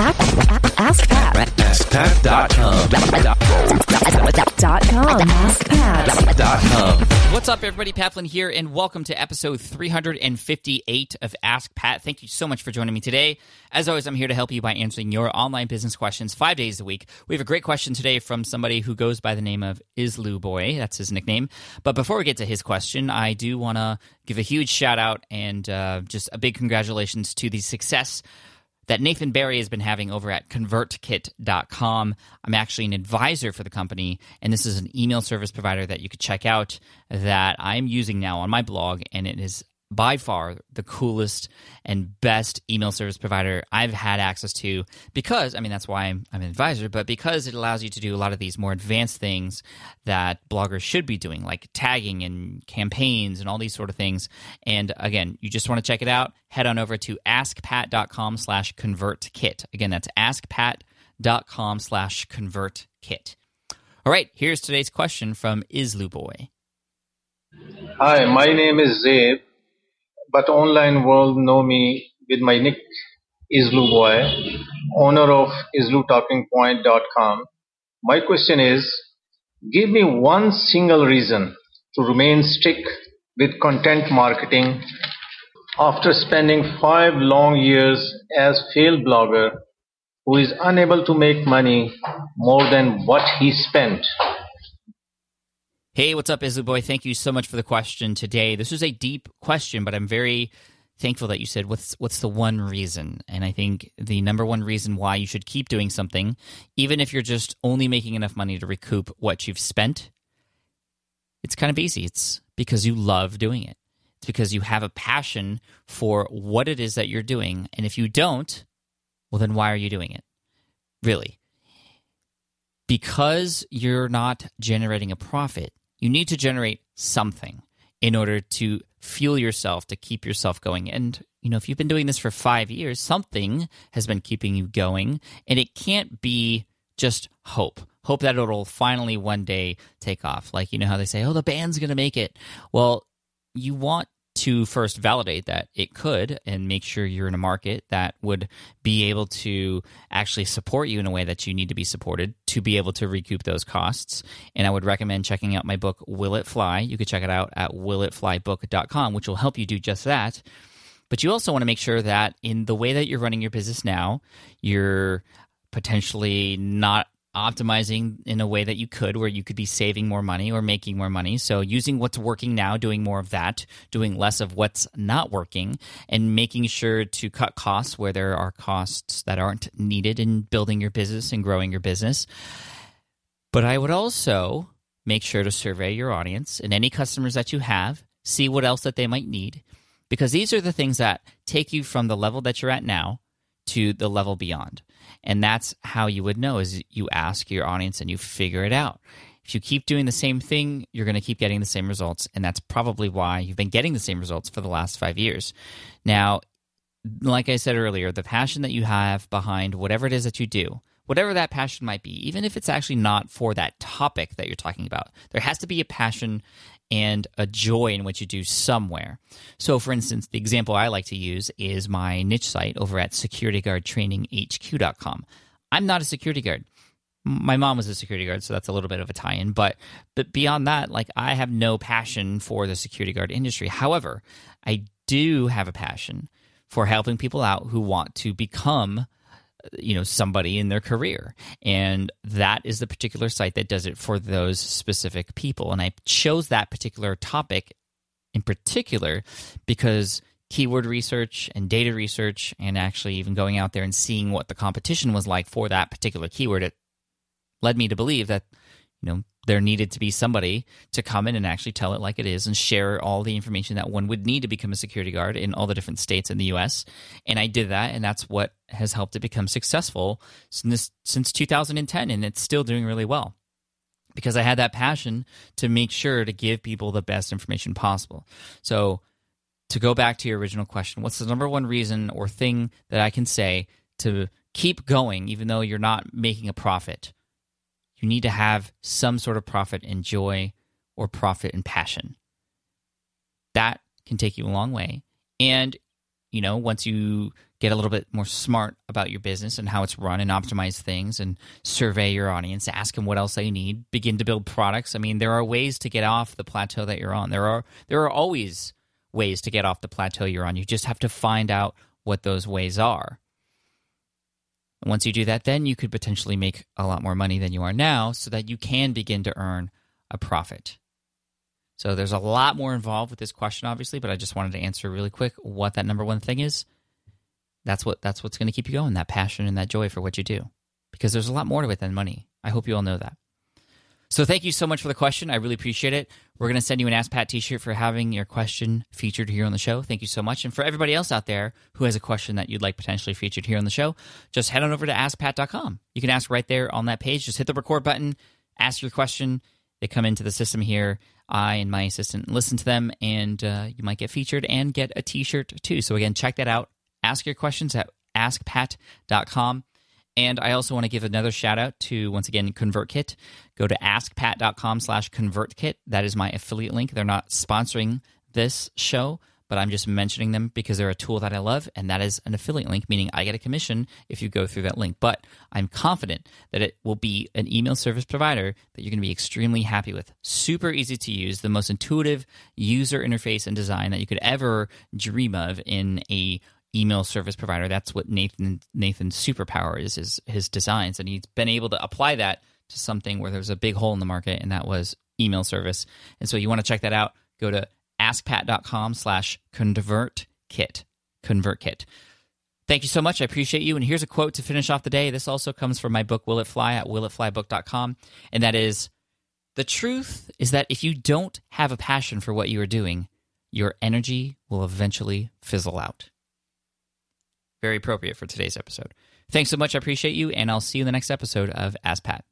Ask Pat. AskPat.com. Dot com. AskPat. What's up, everybody? Pat here, and welcome to episode 358 of Ask Pat. Thank you so much for joining me today. As always, I'm here to help you by answering your online business questions five days a week. We have a great question today from somebody who goes by the name of Isloooboy. That's his nickname. But before we get to his question, I do want to give a huge shout out and uh, just a big congratulations to the success that Nathan Barry has been having over at convertkit.com. I'm actually an advisor for the company, and this is an email service provider that you could check out that I'm using now on my blog, and it is by far the coolest and best email service provider I've had access to because, I mean, that's why I'm, I'm an advisor, but because it allows you to do a lot of these more advanced things that bloggers should be doing, like tagging and campaigns and all these sort of things. And again, you just want to check it out, head on over to askpat.com slash convertkit. Again, that's askpat.com slash convertkit. All right, here's today's question from Isloooboy. Hi, my name is Zaid, but online world know me with my nick Isloooboy, owner of IsloooTalkingPoint.com. My question is, give me one single reason to remain stick with content marketing after spending five long years as failed blogger who is unable to make money more than what he spent. Hey, what's up, Isloooboy? Thank you so much for the question today. This is a deep question, but I'm very thankful that you said what's what's the one reason. And I think the number one reason why you should keep doing something, even if you're just only making enough money to recoup what you've spent, it's kind of easy. It's because you love doing it. It's because you have a passion for what it is that you're doing. And if you don't, well, then why are you doing it? Really. Because you're not generating a profit, you need to generate something in order to fuel yourself, to keep yourself going. And, you know, if you've been doing this for five years, something has been keeping you going. And it can't be just hope. Hope that it'll finally one day take off. Like, you know how they say, oh, the band's going to make it. Well, you want to first validate that it could and make sure you're in a market that would be able to actually support you in a way that you need to be supported to be able to recoup those costs. And I would recommend checking out my book, Will It Fly? You could check it out at willitflybook.com, which will help you do just that. But you also want to make sure that in the way that you're running your business now, you're potentially not optimizing in a way that you could where you could be saving more money or making more money. So using what's working now doing more of that doing less of what's not working and making sure to cut costs where there are costs that aren't needed in building your business and growing your business. But i would also make sure to survey your audience and any customers that you have see what else that they might need because these are the things that take you from the level that you're at now to the level beyond and that's how you would know is you ask your audience and you figure it out. If you keep doing the same thing, you're going to keep getting the same results. And that's probably why you've been getting the same results for the last five years. Now, like I said earlier, the passion that you have behind whatever it is that you do, whatever that passion might be, even if it's actually not for that topic that you're talking about, there has to be a passion and a joy in what you do somewhere. So, for instance, the example I like to use is my niche site over at securityguardtraininghq.com. I'm not a security guard. My mom was a security guard, so that's a little bit of a tie-in. But but beyond that, like I have no passion for the security guard industry. However, I do have a passion for helping people out who want to become you know somebody in their career. And that is the particular site that does it for those specific people. And i chose that particular topic in particular because keyword research and data research and actually even going out there and seeing what the competition was like for that particular keyword it led me to believe that you know there needed to be somebody to come in and actually tell it like it is and share all the information that one would need to become a security guard in all the different states in the US. And I did that, and that's what has helped it become successful since, since 2010, and it's still doing really well. Because I had that passion to make sure to give people the best information possible. So, to go back to your original question, what's the number one reason or thing that I can say to keep going, even though you're not making a profit? You need to have some sort of profit and joy or profit and passion. That can take you a long way. And you know, once you get a little bit more smart about your business and how it's run and optimize things and survey your audience, ask them what else they need, begin to build products. I mean, there are ways to get off the plateau that you're on. There are there are always ways to get off the plateau you're on. You just have to find out what those ways are. And once you do that, then you could potentially make a lot more money than you are now so that you can begin to earn a profit. So there's a lot more involved with this question, obviously, but I just wanted to answer really quick what that number one thing is. That's what that's what's going to keep you going, that passion and that joy for what you do. Because there's a lot more to it than money. I hope you all know that. So thank you so much for the question. I really appreciate it. We're going to send you an Ask Pat t-shirt for having your question featured here on the show. Thank you so much. And for everybody else out there who has a question that you'd like potentially featured here on the show, just head on over to askpat.com. You can ask right there on that page. Just hit the record button, ask your question. They come into the system here. I and my assistant listen to them, and uh, you might get featured and get a T-shirt too. So again, check that out. Ask your questions at askpat.com. And I also want to give another shout out to once again ConvertKit. Go to askpat.com slash ConvertKit. That is my affiliate link. They're not sponsoring this show, but I'm just mentioning them because they're a tool that I love, and that is an affiliate link, meaning I get a commission if you go through that link. But I'm confident that it will be an email service provider that you're going to be extremely happy with. Super easy to use, the most intuitive user interface and design that you could ever dream of in a email service provider. That's what Nathan Nathan's superpower is, is his designs, and he's been able to apply that to something where there's a big hole in the market, and that was email service. And so you want to check that out. Go to askpat.com slash convertkit. ConvertKit. Thank you so much. I appreciate you. And here's a quote to finish off the day. This also comes from my book, Will It Fly, at willitflybook.com. And that is The truth is that if you don't have a passion for what you are doing, your energy will eventually fizzle out. Very appropriate for today's episode. Thanks so much. I appreciate you. And I'll see you in the next episode of Ask Pat.